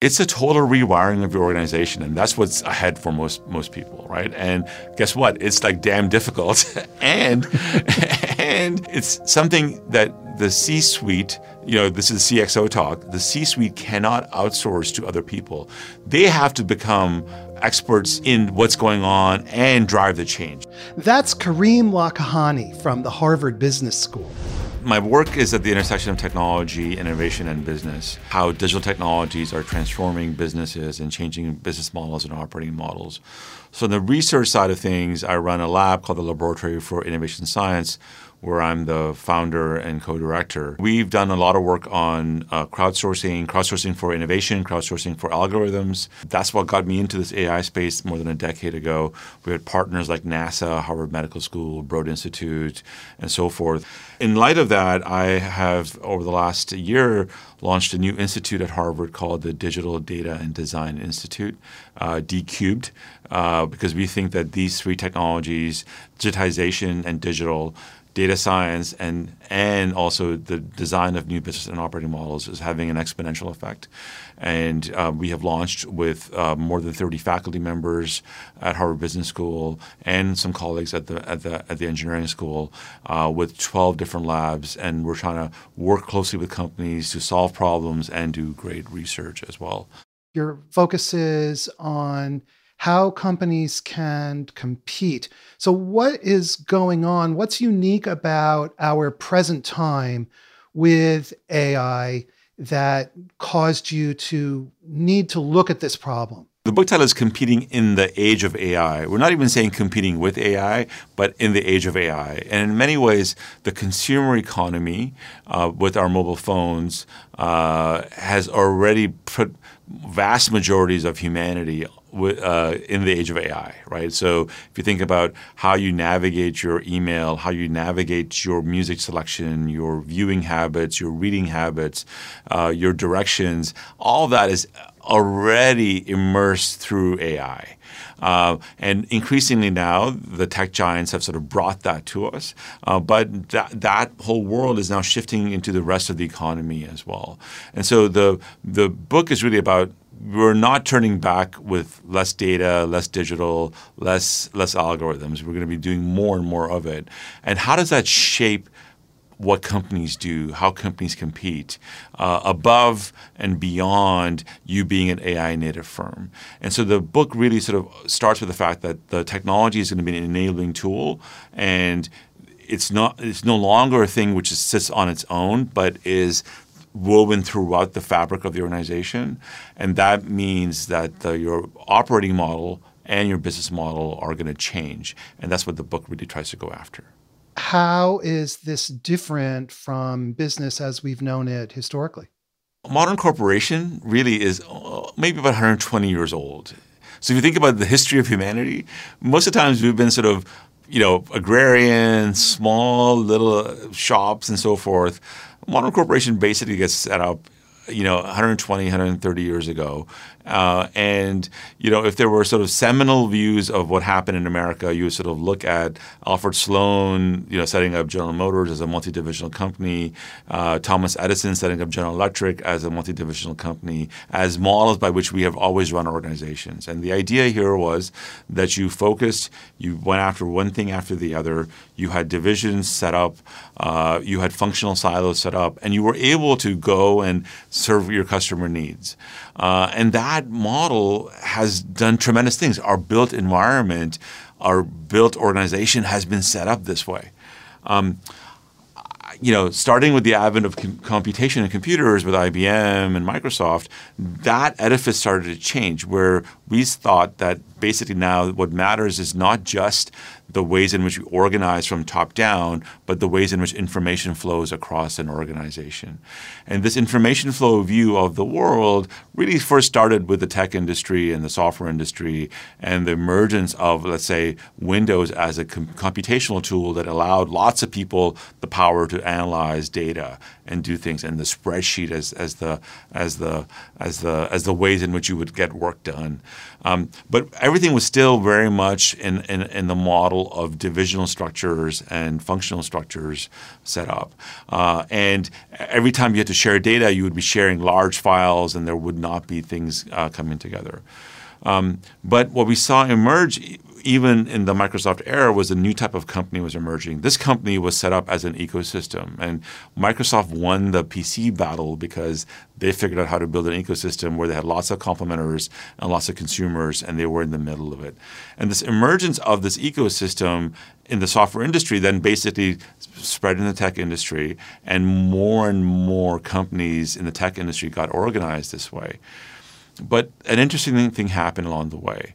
it's a total rewiring of your organization and that's what's ahead for most most people right? And guess what? It's like damn difficult. And and it's something that the c-suite you know this is cxo talk the c-suite cannot outsource to other people. They have to become experts in what's going on and drive the change. That's Karim Lakhani from the harvard business school my work is at the intersection of technology, innovation, and business. How digital technologies are transforming businesses and changing business models and operating models. So, on the research side of things, I run a lab called the Laboratory for Innovation Science, where I'm the founder and co-director. We've done a lot of work on uh, crowdsourcing, crowdsourcing for innovation, crowdsourcing for algorithms. That's what got me into this AI space more than a decade ago. We had partners like NASA, Harvard Medical School, Broad Institute, and so forth. In light of that, I have over the last year launched a new institute at Harvard called the Digital Data and Design Institute, uh, DCubed, uh, because we think that these three technologies, digitization and digital, data science and and also the design of new business and operating models is having an exponential effect. And uh, we have launched with uh, more than 30 faculty members at Harvard Business School and some colleagues at the at the at the engineering school uh, with 12 different labs. And we're trying to work closely with companies to solve problems and do great research as well. Your focus is on how companies can compete. So, what is going on? What's unique about our present time with AI that caused you to need to look at this problem? The book title is Competing in the Age of AI. We're not even saying competing with AI, but in the age of AI. And in many ways, the consumer economy uh, with our mobile phones uh, has already put vast majorities of humanity uh, in the age of AI, right? So if you think about how you navigate your email, how you navigate your music selection, your viewing habits, your reading habits, uh, your directions, all that is already immersed through AI. Uh, and increasingly now, the tech giants have sort of brought that to us. Uh, but that, that whole world is now shifting into the rest of the economy as well. And so the, the book is really about we're not turning back with less data, less digital, less less algorithms. We're going to be doing more and more of it. And how does that shape what companies do, how companies compete, uh, above and beyond you being an AI native firm. And so the book really sort of starts with the fact that the technology is going to be an enabling tool, and it's not it's no longer a thing which sits on its own, but is woven throughout the fabric of the organization. And that means that the, your operating model and your business model are going to change. And that's what the book really tries to go after. How is this different from business as we've known it historically? Modern corporation really is uh, maybe about 120 years old. So if you think about the history of humanity, most of the times we've been sort of, you know, agrarian, small little shops and so forth modern corporation basically gets set up you know 120 130 years ago uh, and you know, if there were sort of seminal views of what happened in America, you would sort of look at Alfred Sloan, you know, setting up General Motors as a multi-divisional company, uh, Thomas Edison setting up General Electric as a multi-divisional company, as models by which we have always run organizations. And the idea here was that you focused, you went after one thing after the other, you had divisions set up, uh, you had functional silos set up, and you were able to go and serve your customer needs. Uh, and that model has done tremendous things. Our built environment, our built organization has been set up this way. Um, you know, starting with the advent of com- computation and computers with IBM and Microsoft, that edifice started to change where we thought that basically now what matters is not just the ways in which we organize from top down, but the ways in which information flows across an organization. And this information flow view of the world really first started with the tech industry and the software industry and the emergence of, let's say, Windows as a com- computational tool that allowed lots of people the power to analyze data and do things, and the spreadsheet as as the as the as the as the ways in which you would get work done. Um, but everything was still very much in, in, in the model of divisional structures and functional structures set up. Uh, and every time you had to share data, you would be sharing large files, and there would not be things uh, coming together. Um, but what we saw emerge even in the Microsoft era was a new type of company was emerging. This company was set up as an ecosystem, and Microsoft won the PC battle because they figured out how to build an ecosystem where they had lots of complementers and lots of consumers, and they were in the middle of it. And this emergence of this ecosystem in the software industry then basically spread in the tech industry, and more and more companies in the tech industry got organized this way. But an interesting thing happened along the way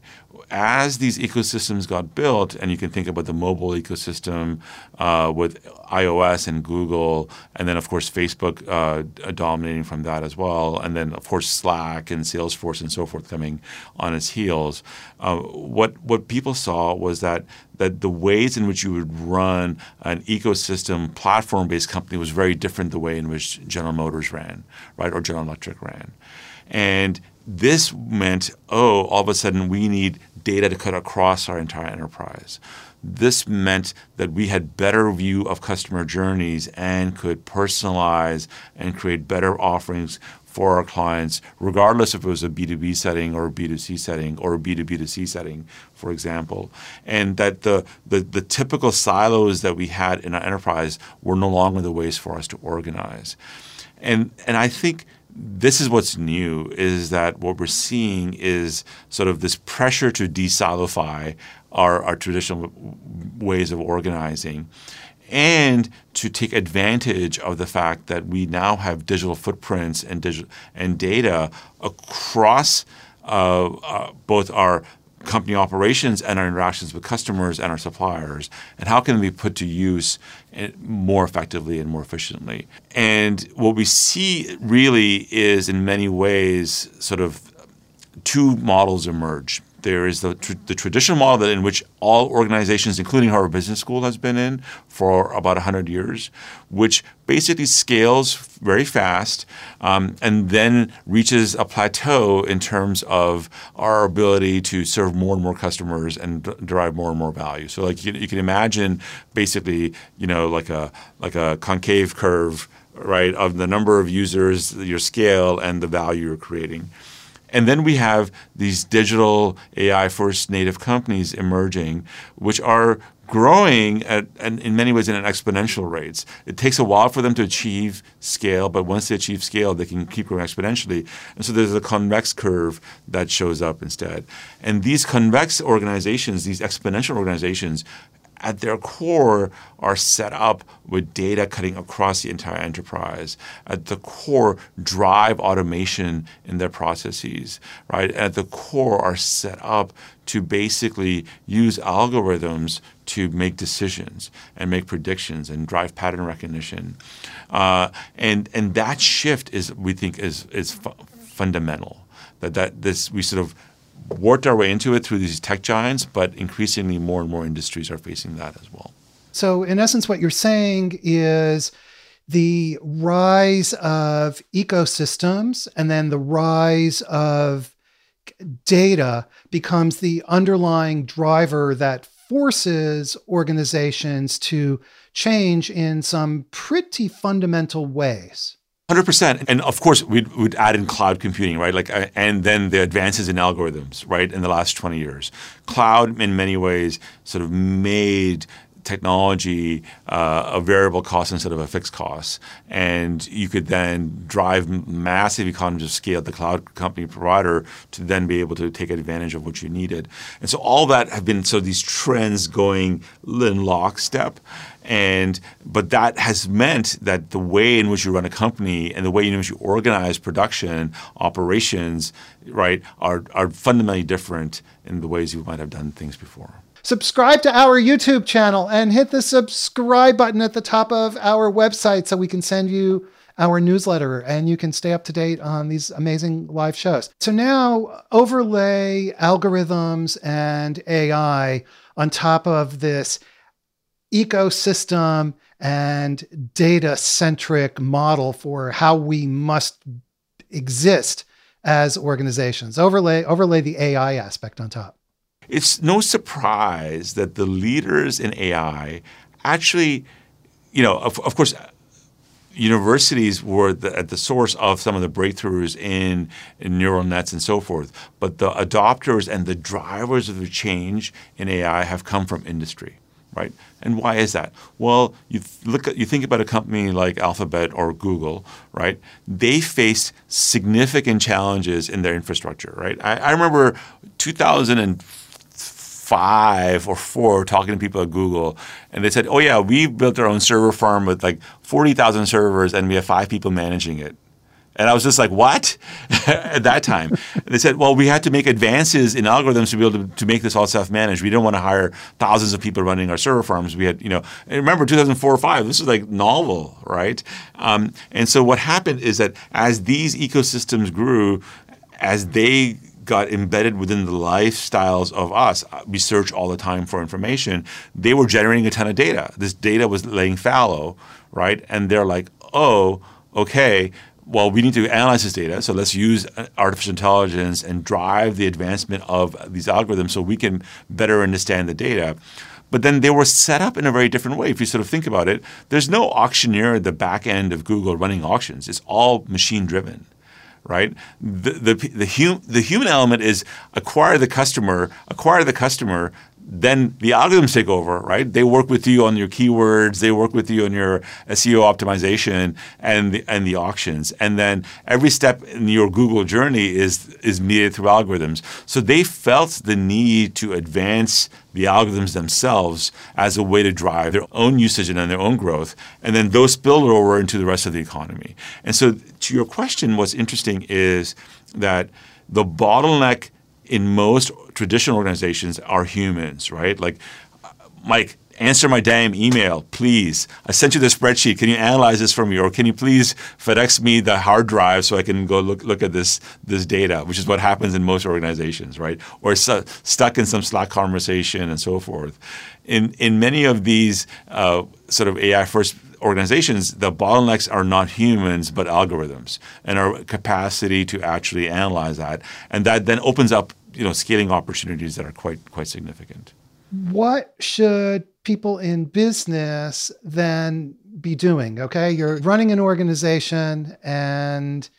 as these ecosystems got built, and you can think about the mobile ecosystem uh, with iOS and Google, and then of course Facebook uh, dominating from that as well, and then of course Slack and Salesforce and so forth coming on its heels. Uh, what what people saw was that that the ways in which you would run an ecosystem platform-based company was very different the way in which General Motors ran, right, or General Electric ran, and this meant, oh, all of a sudden we need data to cut across our entire enterprise. This meant that we had better view of customer journeys and could personalize and create better offerings for our clients, regardless if it was a B2B setting or a B2C setting or a B2B2C setting, for example. And that the, the, the typical silos that we had in our enterprise were no longer the ways for us to organize. And, and I think this is what's new is that what we're seeing is sort of this pressure to desilify our, our traditional ways of organizing and to take advantage of the fact that we now have digital footprints and digital and data across uh, uh, both our company operations and our interactions with customers and our suppliers, and how can be put to use more effectively and more efficiently. And what we see really is, in many ways, sort of two models emerge. There is the, tr- the traditional model that in which all organizations, including Harvard Business School, has been in for about 100 years, which basically scales very fast um, and then reaches a plateau in terms of our ability to serve more and more customers and d- derive more and more value. So, like you, you can imagine, basically, you know, like a like a concave curve, right, of the number of users, your scale, and the value you're creating. And then we have these digital AI first native companies emerging, which are growing at, and in many ways in an exponential rates. It takes a while for them to achieve scale, but once they achieve scale, they can keep growing exponentially. And so there's a convex curve that shows up instead. And these convex organizations, these exponential organizations, at their core are set up with data cutting across the entire enterprise. At the core, drive automation in their processes, right? At the core are set up to basically use algorithms to make decisions and make predictions and drive pattern recognition. Uh, and and that shift is we think is is fu- fundamental. That that this we sort of worked our way into it through these tech giants, but increasingly more and more industries are facing that as well. So, in essence, what you're saying is the rise of ecosystems and then the rise of data becomes the underlying driver that forces organizations to change in some pretty fundamental ways. Hundred percent, and of course we'd, we'd add in cloud computing, right? Like, uh, and then the advances in algorithms, right? In the last twenty years, cloud in many ways sort of made technology uh, a variable cost instead of a fixed cost. And you could then drive massive economies of scale at the cloud company provider to then be able to take advantage of what you needed. And so all that have been so these trends going in lockstep. And but that has meant that the way in which you run a company and the way in which you organize production operations, right, are are fundamentally different in the ways you might have done things before subscribe to our YouTube channel and hit the subscribe button at the top of our website so we can send you our newsletter and you can stay up to date on these amazing live shows. So now overlay algorithms and AI on top of this ecosystem and data centric model for how we must exist as organizations. Overlay overlay the AI aspect on top. It's no surprise that the leaders in AI actually, you know, of, of course, universities were the, at the source of some of the breakthroughs in, in, neural nets and so forth. But the adopters and the drivers of the change in AI have come from industry, right? And why is that? Well, you look at you think about a company like Alphabet or Google, right? They faced significant challenges in their infrastructure, right? I, I remember 2005 or four talking to people at Google, and they said, "Oh yeah, we built our own server farm with like forty thousand servers, and we have five people managing it." And I was just like, "What?" at that time, they said, "Well, we had to make advances in algorithms to be able to, to make this all self-managed. We didn't want to hire thousands of people running our server farms. We had, you know, and remember 2004 or five. This is like novel, right? Um, and so what happened is that as these ecosystems grew, as they got embedded within the lifestyles of us. We search all the time for information. They were generating a ton of data. This data was laying fallow, right? And they're like, oh, okay, well, we need to analyze this data. So let's use uh, artificial intelligence and drive the advancement of these algorithms so we can better understand the data. But then they were set up in a very different way. If you sort of think about it, there's no auctioneer at the back end of Google running auctions. It's all machine driven right? The the the, hum, the human element is acquire the customer, acquire the customer, then the algorithms take over, right? They work with you on your keywords, they work with you on your SEO optimization and the, and the auctions, and then every step in your Google journey is is mediated through algorithms. So they felt the need to advance the algorithms themselves as a way to drive their own usage and their own growth, and then those spill over into the rest of the economy. And so, to your question, what's interesting is that the bottleneck in most traditional organizations are humans, right? Like, Mike, answer my damn email, please. I sent you the spreadsheet. Can you analyze this for me, or can you please FedEx me the hard drive so I can go look look at this this data, which is what happens in most organizations, right? Or su- stuck in some Slack conversation and so forth. In in many of these uh, sort of AI first organizations, the bottlenecks are not humans but algorithms and our capacity to actually analyze that, and that then opens up you know scaling opportunities that are quite quite significant. What should people in business then be doing? Okay, you're running an organization and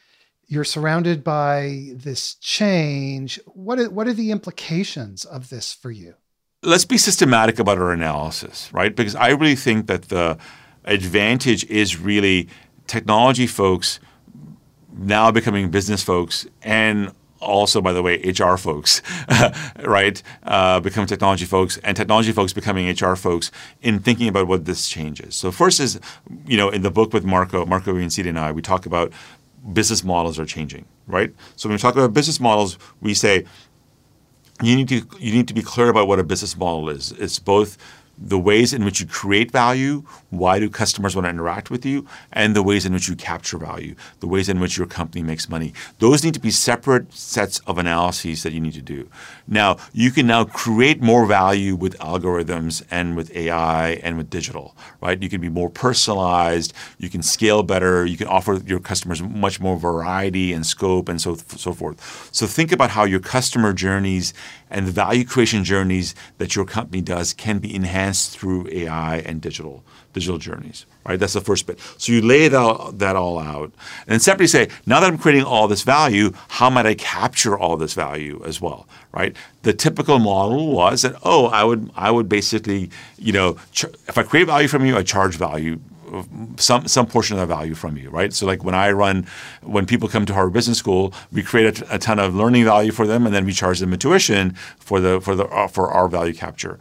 you're surrounded by this change. What are, what are the implications of this for you? Let's be systematic about our analysis, right? Because I really think that the advantage is really technology folks now becoming business folks and also, by the way, HR folks, right, uh, become technology folks, and technology folks becoming HR folks in thinking about what this changes. So, first is, you know, in the book with Marco, Marco Iansiti and I, we talk about business models are changing, right? So, when we talk about business models, we say you need to you need to be clear about what a business model is. It's both the ways in which you create value, why do customers want to interact with you, and the ways in which you capture value, the ways in which your company makes money. Those need to be separate sets of analyses that you need to do. Now, you can now create more value with algorithms and with AI and with digital, right? You can be more personalized, you can scale better, you can offer your customers much more variety and scope and so so forth. So think about how your customer journeys and the value creation journeys that your company does can be enhanced through AI and digital digital journeys. Right, that's the first bit. So you lay that, that all out, and then separately say, now that I'm creating all this value, how might I capture all this value as well? Right. The typical model was that oh, I would I would basically you know ch- if I create value from you, I charge value some some portion of that value from you, right? So like when I run, when people come to Harvard Business School, we create a, a ton of learning value for them, and then we charge them a tuition for the for the uh, for our value capture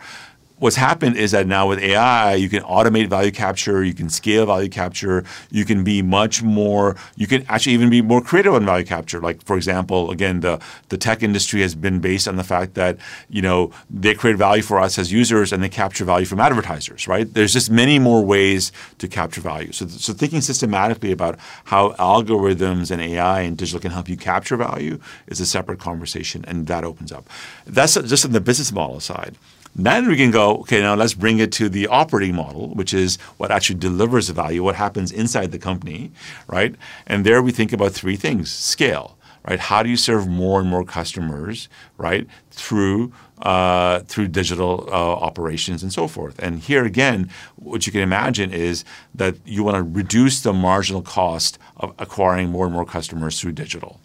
what's happened is that now with AI, you can automate value capture, you can scale value capture, you can be much more, you can actually even be more creative on value capture. Like for example, again, the the tech industry has been based on the fact that you know they create value for us as users and they capture value from advertisers, right? There's just many more ways to capture value. So, so thinking systematically about how algorithms and AI and digital can help you capture value is a separate conversation, and that opens up. That's just on the business model side. Then we can go, okay, now let's bring it to the operating model, which is what actually delivers the value, what happens inside the company, right? And there we think about three things scale, right? How do you serve more and more customers, right, through uh, through digital uh, operations and so forth. And here again, what you can imagine is that you want to reduce the marginal cost of acquiring more and more customers through digital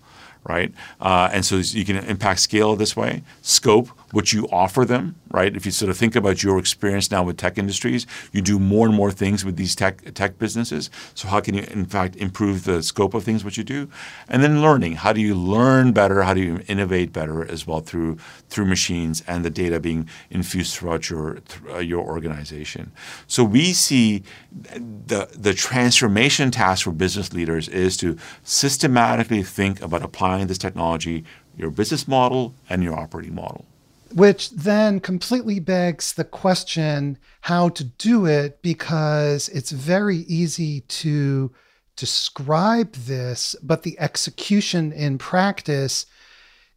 right? Uh, and so you can impact scale this way. Scope, what you offer them, right? If you sort of think about your experience now with tech industries, you do more and more things with these tech tech businesses. So how can you, in fact, improve the scope of things what you do? And then learning. How do you learn better? How do you innovate better as well through through machines and the data being infused throughout your your organization? So we see the the transformation task for business leaders is to systematically think about applying this technology your business model and your operating model which then completely begs the question how to do it because it's very easy to describe this, but the execution in practice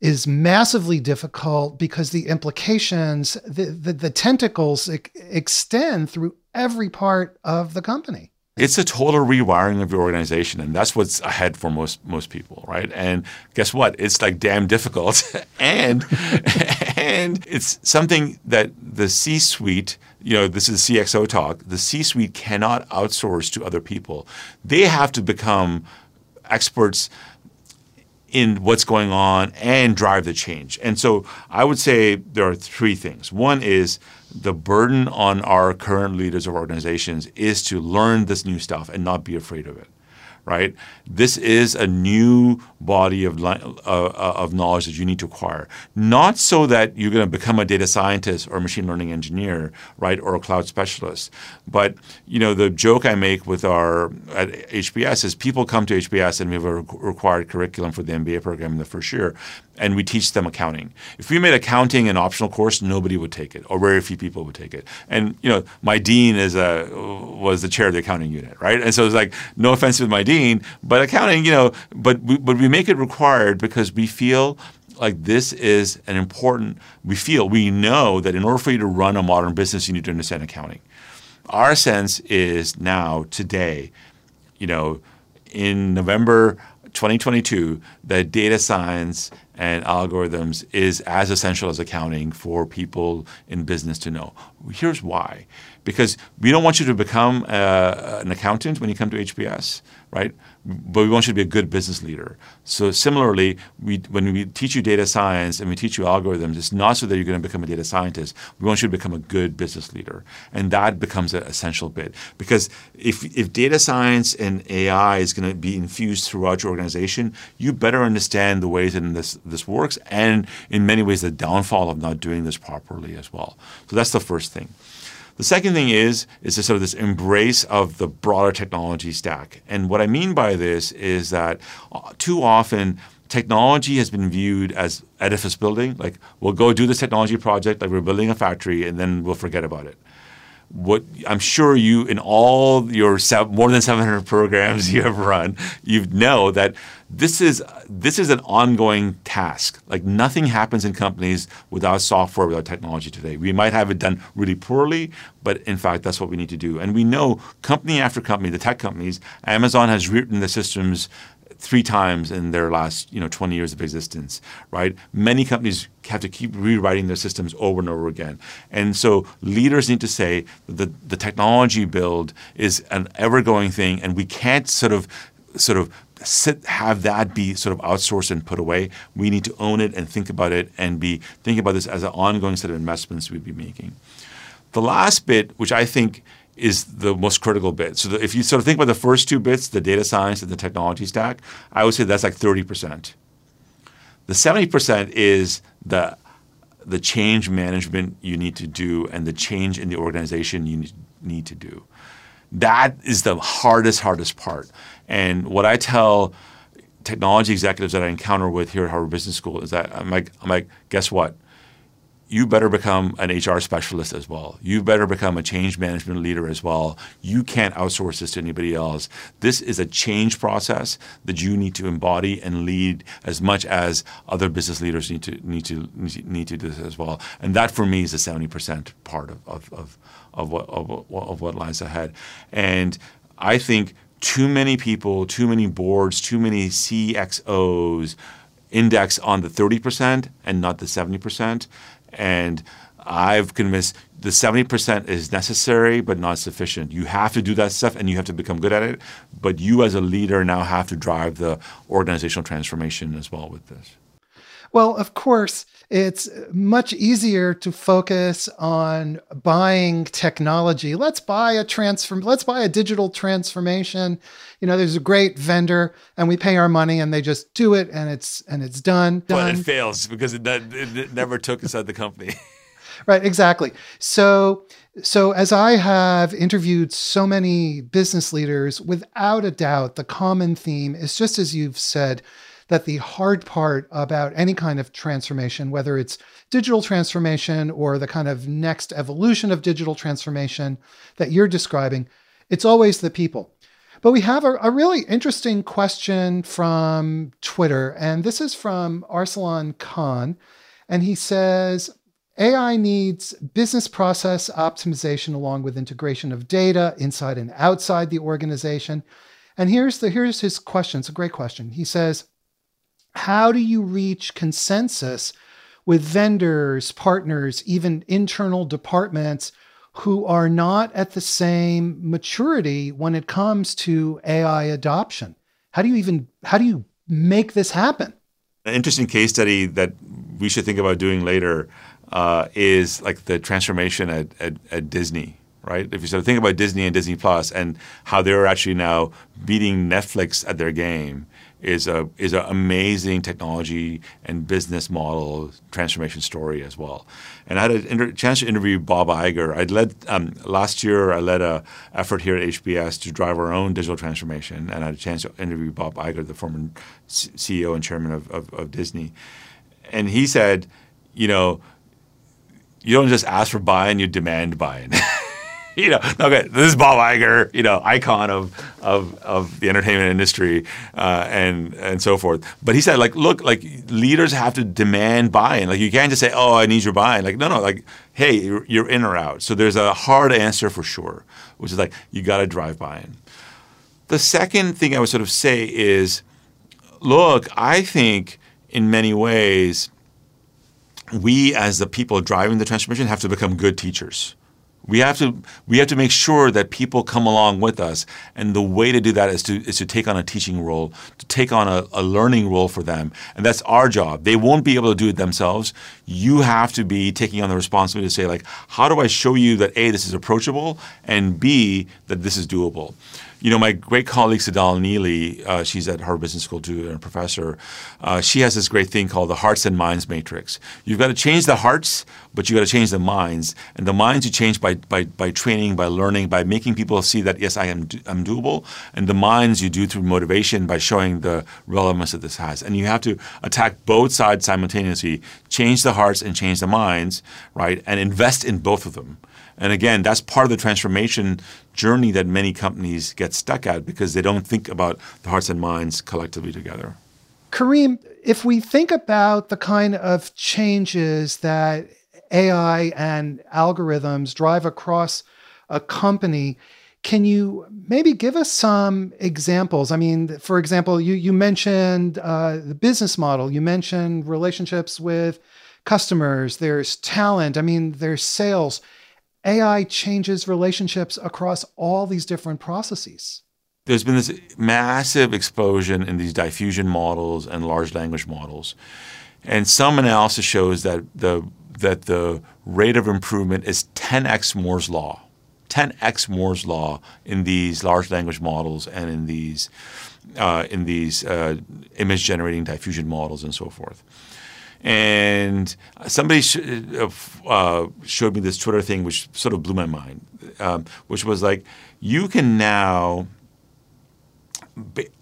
is massively difficult because the implications, the, the, the tentacles extend through every part of the company. It's a total rewiring of your organization, and that's what's ahead for most most people, right? And guess what? It's like damn difficult, and and it's something that the C-suite, you know, this is CXO talk. The C-suite cannot outsource to other people. They have to become experts in what's going on and drive the change. And so I would say there are three things. One is the burden on our current leaders of organizations is to learn this new stuff and not be afraid of it right? This is a new body of, uh, uh, of knowledge that you need to acquire. Not so that you're going to become a data scientist or a machine learning engineer, right, or a cloud specialist. But you know, the joke I make with our at HBS is people come to HBS and we have a required curriculum for the MBA program in the first year, and we teach them accounting. If we made accounting an optional course, nobody would take it, or very few people would take it. And you know, my dean is a was the chair of the accounting unit, right? And so it's like, no offense to my dean, but accounting, you know, but we, but we make it required because we feel like this is an important. We feel we know that in order for you to run a modern business, you need to understand accounting. Our sense is now today, you know, in November 2022 that data science and algorithms is as essential as accounting for people in business to know. Here's why. Because we don't want you to become uh, an accountant when you come to HBS, right? But we want you to be a good business leader. So similarly, we, when we teach you data science and we teach you algorithms, it's not so that you're going to become a data scientist. We want you to become a good business leader, and that becomes an essential bit. Because if if data science and AI is going to be infused throughout your organization, you better understand the ways in this this works, and in many ways the downfall of not doing this properly as well. So that's the first thing. The second thing is is this sort of this embrace of the broader technology stack. And what I mean by this is that uh, too often technology has been viewed as edifice building, like we'll go do this technology project, like we're building a factory, and then we'll forget about it what I'm sure you in all your more than 700 programs you have run, you know that this is this is an ongoing task. Like nothing happens in companies without software, without technology today. We might have it done really poorly, but in fact, that's what we need to do. And we know company after company, the tech companies, Amazon has written the systems three times in their last you know 20 years of existence, right? Many companies have to keep rewriting their systems over and over again. And so leaders need to say that the, the technology build is an ever-going thing and we can't sort of sort of sit have that be sort of outsourced and put away. We need to own it and think about it and be think about this as an ongoing set of investments we'd be making. The last bit, which I think is the most critical bit. So if you sort of think about the first two bits, the data science and the technology stack, I would say that's like 30%. The 70% is the the change management you need to do and the change in the organization you need to do. That is the hardest, hardest part. And what I tell technology executives that I encounter with here at Harvard Business School is that I'm like, I'm like, guess what? You better become an HR specialist as well. You better become a change management leader as well. You can't outsource this to anybody else. This is a change process that you need to embody and lead as much as other business leaders need to need to need to do this as well. And that for me is the seventy percent part of of, of, of what of, of what lies ahead. And I think too many people, too many boards, too many CXOs index on the 30% and not the 70%. And I've convinced the 70% is necessary but not sufficient. You have to do that stuff and you have to become good at it. But you, as a leader, now have to drive the organizational transformation as well with this. Well, of course, it's much easier to focus on buying technology. Let's buy a transform let's buy a digital transformation. You know, there's a great vendor and we pay our money and they just do it and it's and it's done. done. But it fails because it, it never took inside the company. right, exactly. So so as I have interviewed so many business leaders, without a doubt, the common theme is just as you've said, that the hard part about any kind of transformation, whether it's digital transformation or the kind of next evolution of digital transformation that you're describing, it's always the people. But we have a, a really interesting question from Twitter, and this is from Arsalan Khan. And he says, AI needs business process optimization along with integration of data inside and outside the organization. And here's the here's his question. It's a great question. He says, how do you reach consensus with vendors, partners, even internal departments who are not at the same maturity when it comes to AI adoption? How do you even how do you make this happen? An interesting case study that we should think about doing later uh, is like the transformation at, at, at Disney right? If you sort of think about Disney and Disney Plus and how they're actually now beating Netflix at their game, is a is an amazing technology and business model transformation story as well. And I had a inter- chance to interview Bob Iger. I led um, last year. I led a effort here at HBS to drive our own digital transformation, and I had a chance to interview Bob Iger, the former C- CEO and chairman of, of, of Disney. And he said, you know, you don't just ask for buy-in; you demand buy-in. you know, okay, this is Bob Iger, you know, icon of of, of the entertainment industry uh, and and so forth. But he said, like, look, like leaders have to demand buy-in. Like, you can't just say, oh, I need your buy-in. Like, no, no, like, hey, you're, you're in or out. So there's a hard answer for sure, which is like you got to drive buy-in. The second thing I would sort of say is, look, I think in many ways we as the people driving the transformation have to become good teachers we have to we have to make sure that people come along with us, and the way to do that is to is to take on a teaching role, to take on a, a learning role for them, and that's our job. They won't be able to do it themselves. You have to be taking on the responsibility to say like, how do I show you that a this is approachable, and b that this is doable you know, my great colleague Tsedal Neeley, uh, she's at Harvard Business School too, and a professor. Uh, she has this great thing called the hearts and minds matrix. You've got to change the hearts, but you got to change the minds. And the minds you change by, by by training, by learning, by making people see that yes, I am I'm doable. And the minds you do through motivation by showing the relevance that this has. And you have to attack both sides simultaneously. Change the hearts and change the minds, right? And invest in both of them. And again, that's part of the transformation journey that many companies get stuck at because they don't think about the hearts and minds collectively together. Karim, if we think about the kind of changes that AI and algorithms drive across a company, can you maybe give us some examples? I mean, for example, you you mentioned uh, the business model. You mentioned relationships with customers. There's talent. I mean, there's sales. AI changes relationships across all these different processes. There's been this massive explosion in these diffusion models and large language models. And some analysis shows that the that the rate of improvement is 10x Moore's law. 10x Moore's law in these large language models and in these uh, in these uh, image generating diffusion models and so forth. And somebody sh- uh, showed me this Twitter thing, which sort of blew my mind, um, which was like, you can now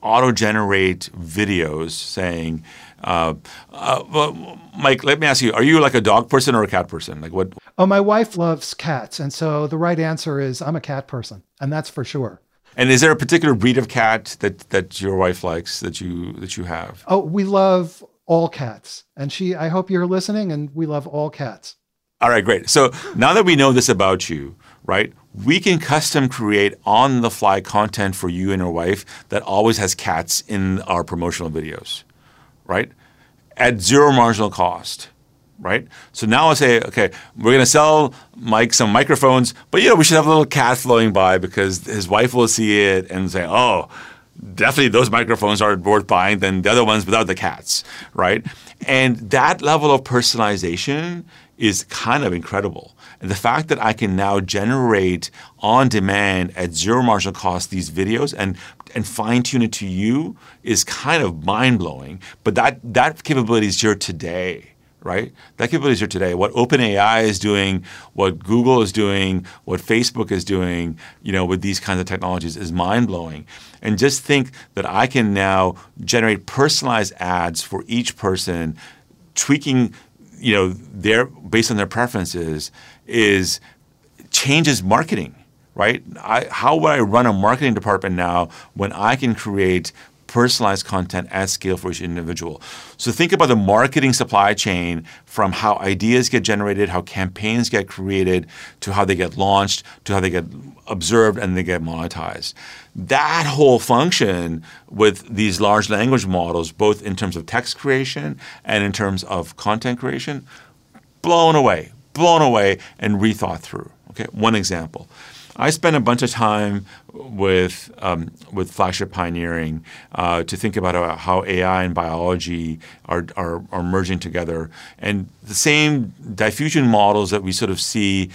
auto generate videos saying, Uh, uh, well, Mike, let me ask you: Are you like a dog person or a cat person? Like what? Oh, my wife loves cats, and so the right answer is I'm a cat person, and that's for sure. And is there a particular breed of cat that that your wife likes that you that you have? Oh, we love all cats, and she. I hope you're listening, and we love all cats. All right, great. So now that we know this about you, right? We can custom create on the fly content for you and your wife that always has cats in our promotional videos, right? At zero marginal cost, right? So now I say, okay, we're going to sell Mike some microphones, but you know, we should have a little cat flowing by because his wife will see it and say, oh, definitely those microphones are worth buying than the other ones without the cats, right? And that level of personalization is kind of incredible. And the fact that I can now generate on demand at zero marginal cost these videos and and fine tune it to you is kind of mind blowing. But that that capability is here today right? That capability is here today. What OpenAI is doing, what Google is doing, what Facebook is doing, you know, with these kinds of technologies is mind blowing. And just think that I can now generate personalized ads for each person, tweaking you know, their based on their preferences is changes marketing, right? I, how would I run a marketing department now when I can create personalized content at scale for each individual. So think about the marketing supply chain from how ideas get generated, how campaigns get created, to how they get launched, to how they get observed and they get monetized. That whole function with these large language models, both in terms of text creation and in terms of content creation, blown away, blown away and rethought through. Okay, one example. I spent a bunch of time with um, with flagship pioneering uh, to think about how AI and biology are, are, are merging together, and the same diffusion models that we sort of see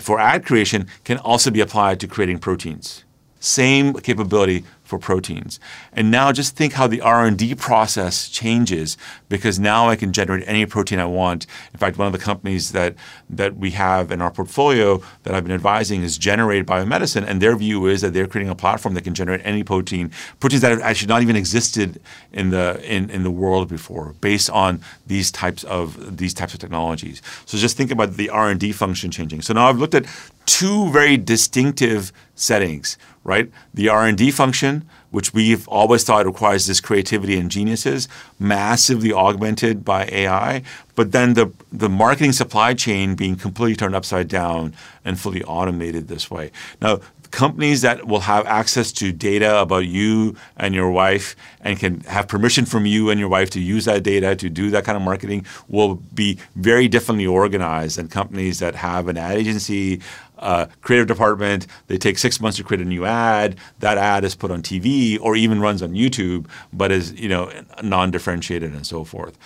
for ad creation can also be applied to creating proteins. Same capability for proteins. And now just think how the R&D process changes because now I can generate any protein I want. In fact, one of the companies that that we have in our portfolio that I've been advising is Generate Biomedicine and their view is that they're creating a platform that can generate any protein, proteins that have actually not even existed in the in, in the world before based on these types of these types of technologies. So just think about the R&D function changing. So now I've looked at two very distinctive settings, right? The R&D function, which we've always thought requires this creativity and geniuses, massively augmented by AI, but then the, the marketing supply chain being completely turned upside down and fully automated this way. Now, companies that will have access to data about you and your wife and can have permission from you and your wife to use that data to do that kind of marketing will be very differently organized than companies that have an ad agency, uh, creative department. They take six months to create a new ad. That ad is put on TV or even runs on YouTube, but is you know non-differentiated and so forth.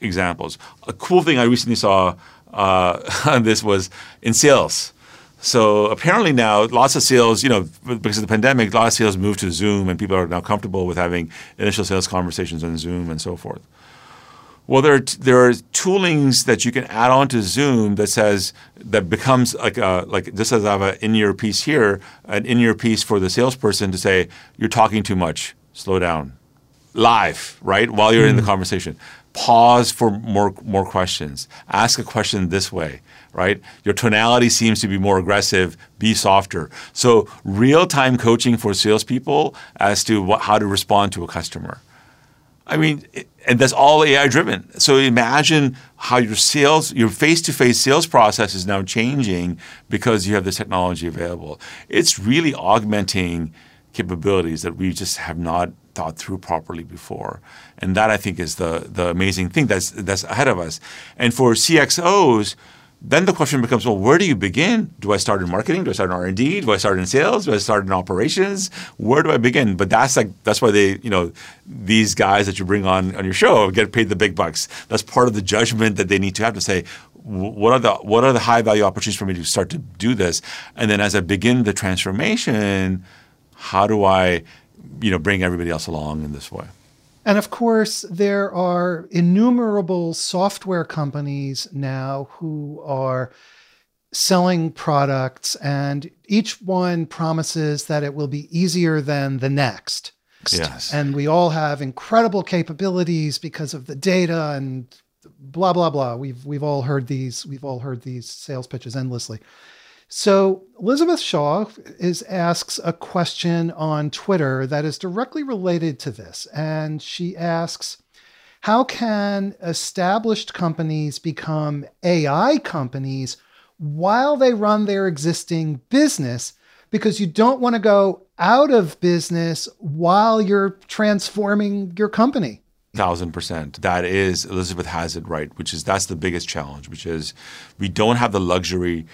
Examples. A cool thing I recently saw uh, this was in sales. So apparently now, lots of sales, you know, because of the pandemic, a lot of sales moved to Zoom, and people are now comfortable with having initial sales conversations on Zoom and so forth. Well, there are, t- there are toolings that you can add on to Zoom that says that becomes like a, like just as I have an in-ear piece here, an in-ear piece for the salesperson to say you're talking too much, slow down, live, right while you're mm. in the hmm. conversation. Pause for more more questions. Ask a question this way, right? Your tonality seems to be more aggressive. Be softer. So real-time coaching for salespeople as to what, how to respond to a customer. I mean, and that's all AI driven. So imagine how your sales, your face to face sales process is now changing because you have this technology available. It's really augmenting capabilities that we just have not thought through properly before. And that I think is the, the amazing thing that's, that's ahead of us. And for CXOs, then the question becomes, well, where do you begin? Do I start in marketing? Do I start in R and D? Do I start in sales? Do I start in operations? Where do I begin? But that's like that's why they, you know, these guys that you bring on on your show get paid the big bucks. That's part of the judgment that they need to have to say, what are the what are the high value opportunities for me to start to do this? And then as I begin the transformation, how do I, you know, bring everybody else along in this way? And of course, there are innumerable software companies now who are selling products, and each one promises that it will be easier than the next. Yes. And we all have incredible capabilities because of the data and blah blah blah. We've we've all heard these we've all heard these sales pitches endlessly. So Elizabeth Shaw is asks a question on Twitter that is directly related to this and she asks how can established companies become AI companies while they run their existing business because you don't want to go out of business while you're transforming your company. Thousand percent. That is Elizabeth has it right, which is that's the biggest challenge, which is we don't have the luxury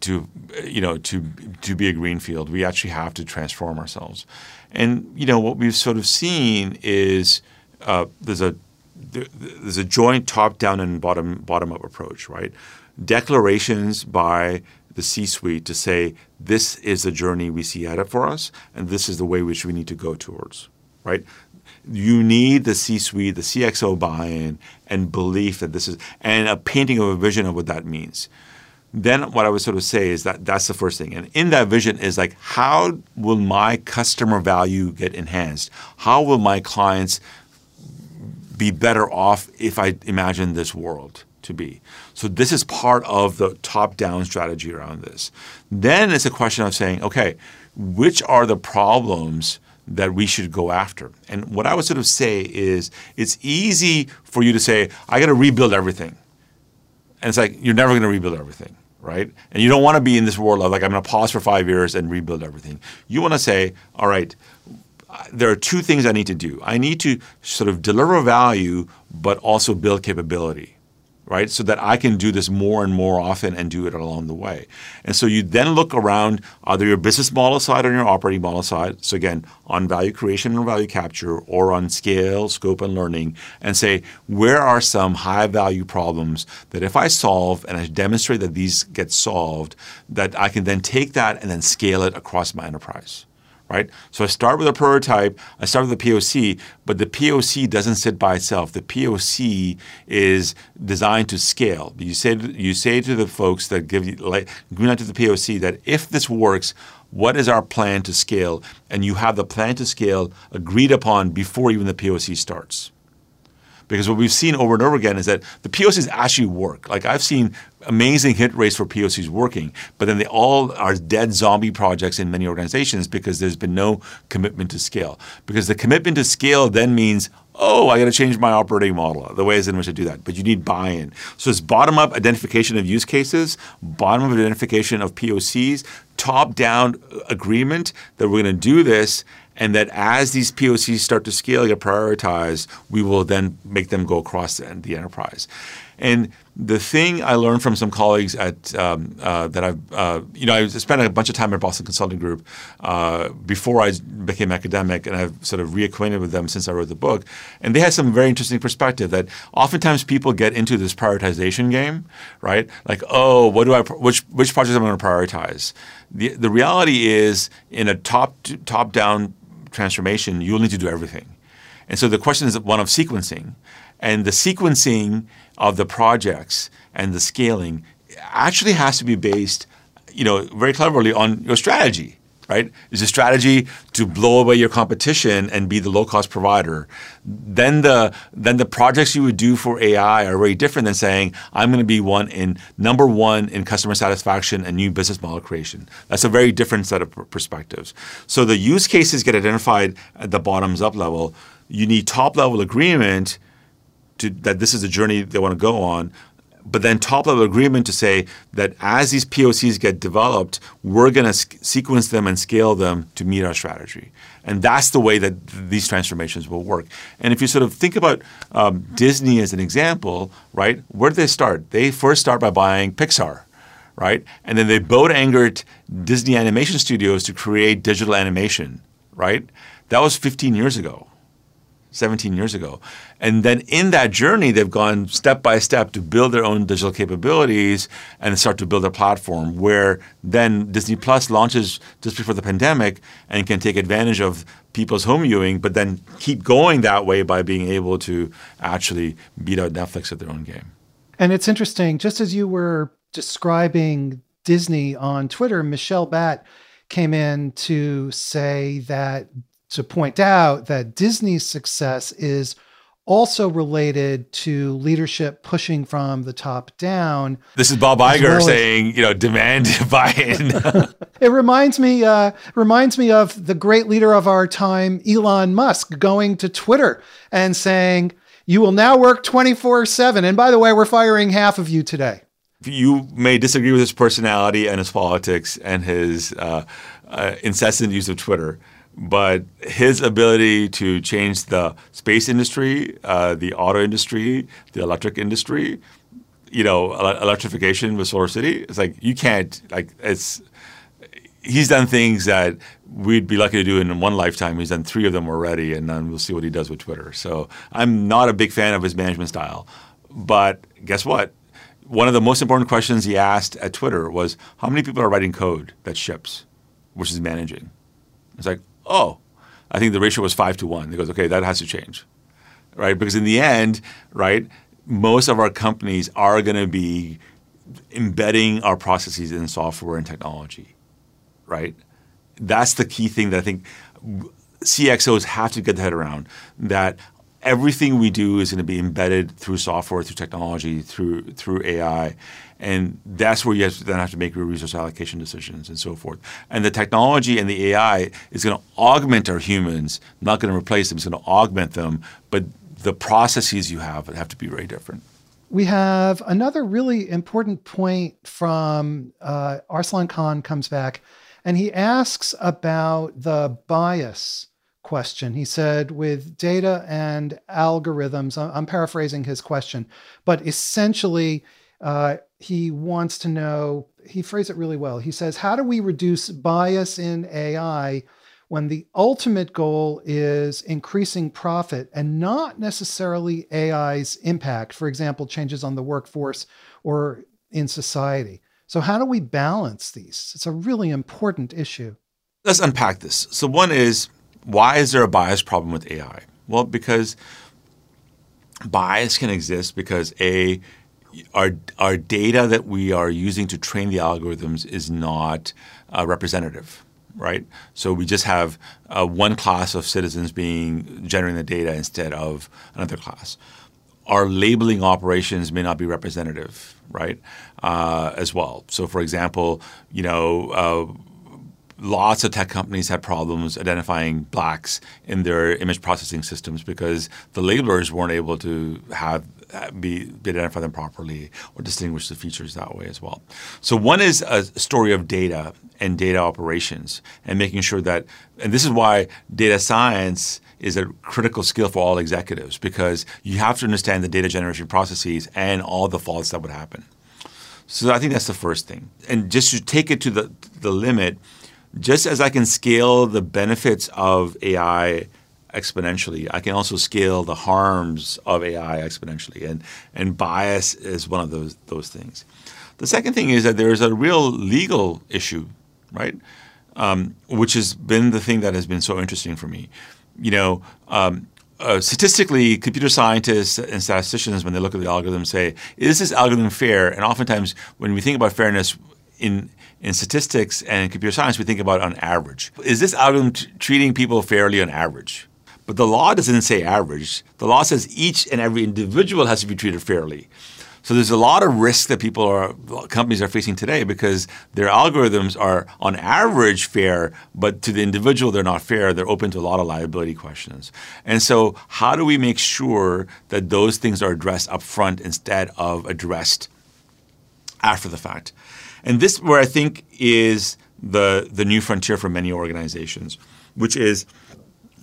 to you know to to be a greenfield. We actually have to transform ourselves, and you know what we've sort of seen is uh, there's a there's a joint top down and bottom bottom up approach, right? Declarations by the C-suite to say this is the journey we see ahead for us, and this is the way which we need to go towards, right? you need the C-suite, the CXO buy-in, and belief that this is, and a painting of a vision of what that means. Then what I would sort of say is that that's the first thing, and in that vision is like, how will my customer value get enhanced? How will my clients be better off if I imagine this world? to be. So this is part of the top-down strategy around this. Then it's a question of saying, okay, which are the problems that we should go after. And what I would sort of say is it's easy for you to say, I got to rebuild everything. And it's like, you're never going to rebuild everything, right? And you don't want to be in this world of like, I'm going to pause for five years and rebuild everything. You want to say, all right, there are two things I need to do. I need to sort of deliver value, but also build capability right? So that I can do this more and more often and do it along the way. And so you then look around either your business model side or your operating model side. So again, on value creation and value capture or on scale, scope, and learning, and say, where are some high value problems that if I solve and I demonstrate that these get solved, that I can then take that and then scale it across my enterprise right? So I start with a prototype, I start with a POC, but the POC doesn't sit by itself. The POC is designed to scale. You say you say to the folks that give you like green light to the POC that if this works, what is our plan to scale? And you have the plan to scale agreed upon before even the POC starts. Because what we've seen over and over again is that the POCs actually work. Like I've seen amazing hit rates for POCs working, but then they all are dead zombie projects in many organizations because there's been no commitment to scale. Because the commitment to scale then means, oh, I got to change my operating model, the ways in which I do that. But you need buy-in. So it's bottom-up identification of use cases, bottom-up identification of POCs, top-down agreement that we're going to do this, and that as these POCs start to scale, get prioritized, we will then make them go across the, the enterprise. And the thing I learned from some colleagues at um, uh, that I've uh, you know I spent a bunch of time at Boston Consulting Group uh, before I became academic, and I've sort of reacquainted with them since I wrote the book. And they had some very interesting perspective that oftentimes people get into this prioritization game, right? Like, oh, what do I which which projects am I going to prioritize? The the reality is in a top top down transformation, you'll need to do everything. And so the question is one of sequencing. And the sequencing of the projects and the scaling actually has to be based, you know, very cleverly on your strategy right? Is a strategy to blow away your competition and be the low cost provider. Then the then the projects you would do for AI are very different than saying I'm going to be one in number one in customer satisfaction and new business model creation. That's a very different set of perspectives. So the use cases get identified at the bottoms up level. You need top level agreement. To, that this is the journey they want to go on, but then top level agreement to say that as these POCs get developed, we're going to sequence them and scale them to meet our strategy. And that's the way that th- these transformations will work. And if you sort of think about um, Disney as an example, right, where did they start? They first start by buying Pixar. Right? And then they boat anchored Disney Animation Studios to create digital animation, right? That was 15 years ago. 17 years ago. And then in that journey, they've gone step by step to build their own digital capabilities and start to build a platform where then Disney Plus launches just before the pandemic and can take advantage of people's home viewing, but then keep going that way by being able to actually beat out Netflix at their own game. And it's interesting, just as you were describing Disney on Twitter, Michelle Batt came in to say that to point out that Disney's success is also related to leadership pushing from the top down. This is Bob Iger well saying, you know, demand buy-in. it reminds me uh, reminds me of the great leader of our time, Elon Musk, going to Twitter and saying, "You will now work 24/7." And by the way, we're firing half of you today. You may disagree with his personality and his politics and his uh, uh, incessant use of Twitter but his ability to change the space industry, uh, the auto industry, the electric industry, you know, electrification with Solar City, it's like you can't like it's. He's done things that we'd be lucky to do in one lifetime. He's done three of them already, and then we'll see what he does with Twitter. So I'm not a big fan of his management style, but guess what? One of the most important questions he asked at Twitter was, "How many people are writing code that ships, which is managing?" It's like, oh, I think the ratio was five to one. He goes, okay, that has to change, right? Because in the end, right, most of our companies are going to be embedding our processes in software and technology, right? That's the key thing that I think CXOs have to get their head around. That everything we do is going to be embedded through software, through technology, through through AI, and that's where you have to then have to make your resource allocation decisions and so forth. And the technology and the AI is going to augment our humans, not going to replace them. It's going to augment them, but the processes you have have to be very different. We have another really important point from uh, Arslan Khan comes back, and he asks about the bias question. He said, with data and algorithms, I'm paraphrasing his question, but essentially, uh, he wants to know, he phrased it really well. He says, How do we reduce bias in AI when the ultimate goal is increasing profit and not necessarily AI's impact, for example, changes on the workforce or in society? So, how do we balance these? It's a really important issue. Let's unpack this. So, one is why is there a bias problem with AI? Well, because bias can exist because A, our our data that we are using to train the algorithms is not uh, representative, right? So we just have uh, one class of citizens being generating the data instead of another class. Our labeling operations may not be representative, right? Uh, as well. So, for example, you know uh, lots of tech companies had problems identifying blacks in their image processing systems because the labelers weren't able to have Uh, be, be identify them properly or distinguish the features that way as well. So one is a story of data and data operations and making sure that and this is why data science is a critical skill for all executives because you have to understand the data generation processes and all the faults that would happen. So I think that's the first thing. And just to take it to the the limit, just as I can scale the benefits of AI exponentially, I can also scale the harms of AI exponentially. And, and bias is one of those, those things. The second thing is that there's a real legal issue, right? Um, which has been the thing that has been so interesting for me. You know, um, uh, statistically, computer scientists and statisticians, when they look at the algorithm, say, is this algorithm fair? And oftentimes, when we think about fairness in in statistics and computer science, we think about on average. Is this algorithm t- treating people fairly on average? But the law doesn't say average. The law says each and every individual has to be treated fairly. So there's a lot of risk that people are companies are facing today because their algorithms are on average fair, but to the individual they're not fair. They're open to a lot of liability questions. And so how do we make sure that those things are addressed up front instead of addressed after the fact? And this where I think is the the new frontier for many organizations, which is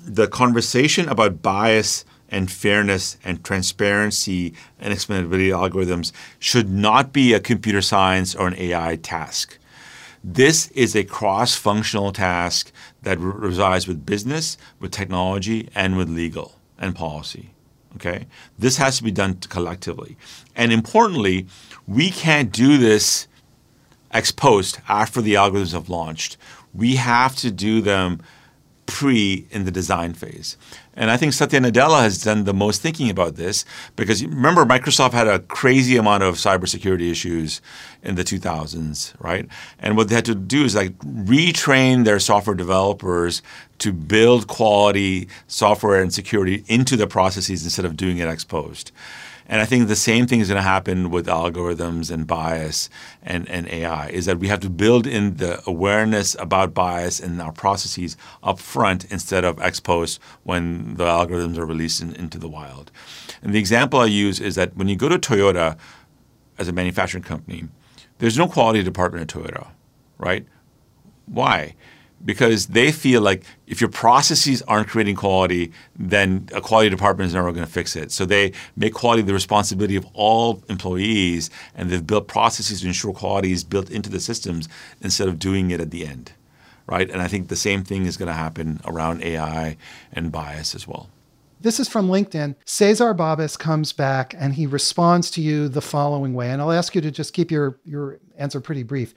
the conversation about bias and fairness and transparency and explainability algorithms should not be a computer science or an AI task. This is a cross functional task that resides with business, with technology, and with legal and policy. Okay? This has to be done collectively. And importantly, we can't do this ex post after the algorithms have launched. We have to do them pre in the design phase. And I think Satya Nadella has done the most thinking about this because remember, Microsoft had a crazy amount of cybersecurity issues in the 2000s, right? And what they had to do is like retrain their software developers to build quality software and security into the processes instead of doing it ex post. And I think the same thing is going to happen with algorithms and bias and, and AI is that we have to build in the awareness about bias in our processes up front instead of ex post when the algorithms are released in, into the wild. And the example I use is that when you go to Toyota as a manufacturing company, there's no quality department at Toyota, right? Why? Because they feel like if your processes aren't creating quality, then a quality department is never going to fix it. So they make quality the responsibility of all employees, and they've built processes to ensure quality is built into the systems instead of doing it at the end, right? And I think the same thing is going to happen around AI and bias as well. This is from LinkedIn. Cesar Babas comes back and he responds to you the following way. And I'll ask you to just keep your, your answer pretty brief.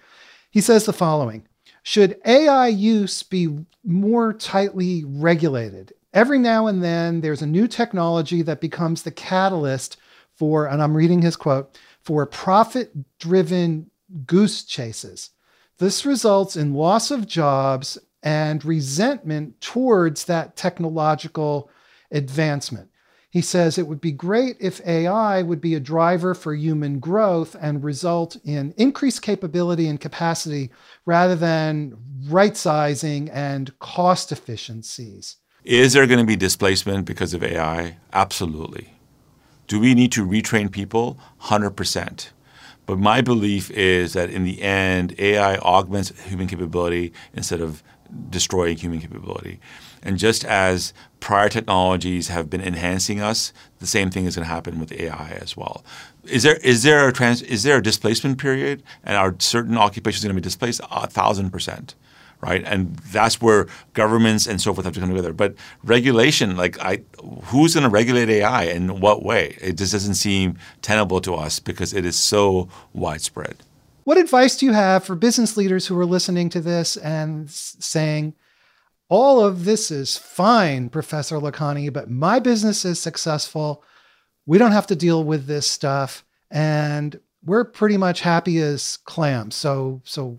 He says the following should AI use be more tightly regulated? Every now and then, there's a new technology that becomes the catalyst for, and I'm reading his quote, for profit driven goose chases. This results in loss of jobs and resentment towards that technological advancement. He says it would be great if AI would be a driver for human growth and result in increased capability and capacity rather than right sizing and cost efficiencies. Is there going to be displacement because of AI? Absolutely. Do we need to retrain people? 100%. But my belief is that in the end, AI augments human capability instead of destroying human capability. And just as prior technologies have been enhancing us, the same thing is going to happen with AI as well. Is there is there a trans, is there a displacement period, and are certain occupations going to be displaced? A thousand percent, right? And that's where governments and so forth have to come together. But regulation, like I, who's going to regulate AI in what way? It just doesn't seem tenable to us because it is so widespread. What advice do you have for business leaders who are listening to this and saying? All of this is fine, Professor Lakhani, but my business is successful. We don't have to deal with this stuff. And we're pretty much happy as clams. So, so,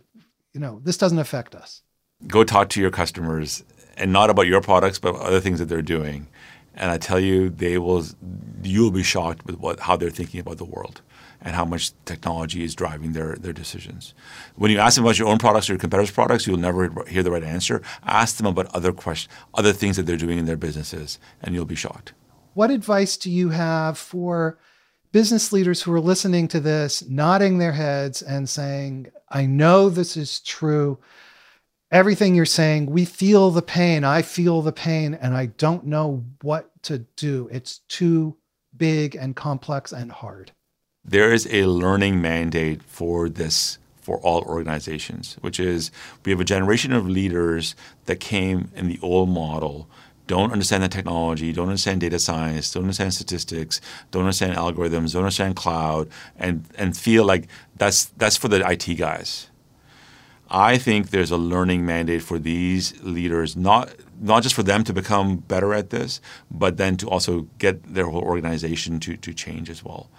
you know, this doesn't affect us. Go talk to your customers and not about your products, but other things that they're doing. And I tell you, they will, you'll be shocked with what, how they're thinking about the world and how much technology is driving their, their decisions. When you ask them about your own products or your competitors' products, you'll never hear the right answer. Ask them about other questions, other things that they're doing in their businesses, and you'll be shocked. What advice do you have for business leaders who are listening to this, nodding their heads and saying, I know this is true. Everything you're saying, we feel the pain. I feel the pain, and I don't know what to do. It's too big and complex and hard there is a learning mandate for this for all organizations, which is we have a generation of leaders that came in the old model, don't understand the technology, don't understand data science, don't understand statistics, don't understand algorithms, don't understand cloud, and and feel like that's that's for the IT guys. I think there's a learning mandate for these leaders, not not just for them to become better at this, but then to also get their whole organization to to change as well.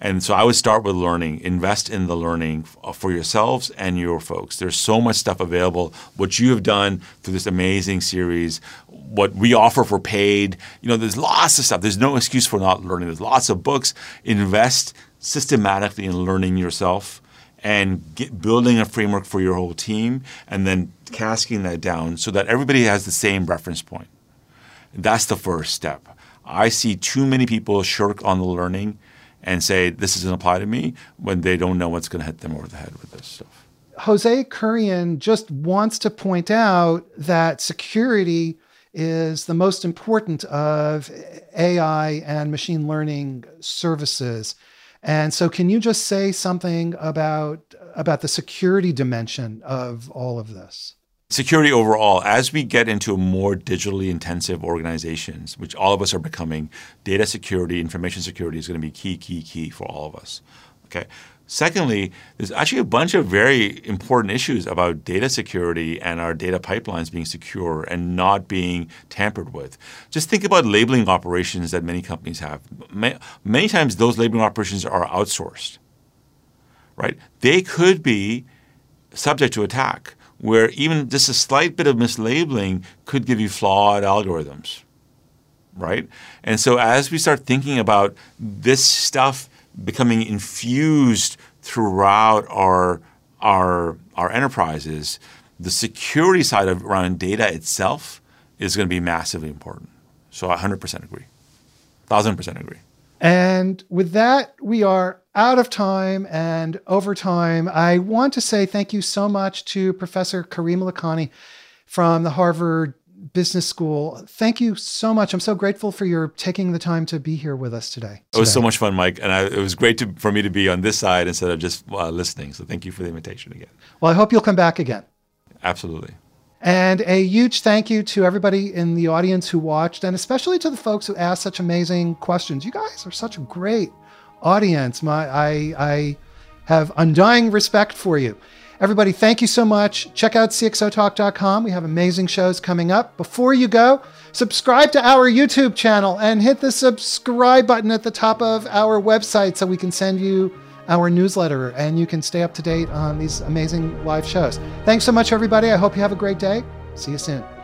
And so I would start with learning, invest in the learning uh, for yourselves and your folks. There's so much stuff available. What you have done through this amazing series, what we offer for paid, you know, there's lots of stuff. There's no excuse for not learning. There's lots of books. Invest systematically in learning yourself and get, building a framework for your whole team and then cascading that down so that everybody has the same reference point. That's the first step. I see too many people shirk on the learning and say this doesn't apply to me when they don't know what's going to hit them over the head with this stuff. Jose Kurian just wants to point out that security is the most important of AI and machine learning services. And so can you just say something about about the security dimension of all of this? Security overall, as we get into more digitally intensive organizations, which all of us are becoming, data security, information security is going to be key, key, key for all of us. Okay. Secondly, there's actually a bunch of very important issues about data security and our data pipelines being secure and not being tampered with. Just think about labeling operations that many companies have. Many times those labeling operations are outsourced. Right? They could be subject to attack where even just a slight bit of mislabeling could give you flawed algorithms. Right? And so as we start thinking about this stuff becoming infused throughout our our our enterprises, the security side of around data itself is going to be massively important. So I 100% agree. 1000% agree. And with that, we are out of time and over time. I want to say thank you so much to Professor Karim Lakhani from the Harvard Business School. Thank you so much. I'm so grateful for your taking the time to be here with us today. It was so much fun, Mike, and I, it was great to, for me to be on this side instead of just uh, listening. So thank you for the invitation again. Well, I hope you'll come back again. Absolutely. And a huge thank you to everybody in the audience who watched, and especially to the folks who asked such amazing questions. You guys are such great audience. My, I, I have undying respect for you. Everybody, thank you so much. Check out cxotalk.com. We have amazing shows coming up. Before you go, subscribe to our YouTube channel and hit the subscribe button at the top of our website so we can send you our newsletter and you can stay up to date on these amazing live shows. Thanks so much, everybody. I hope you have a great day. See you soon.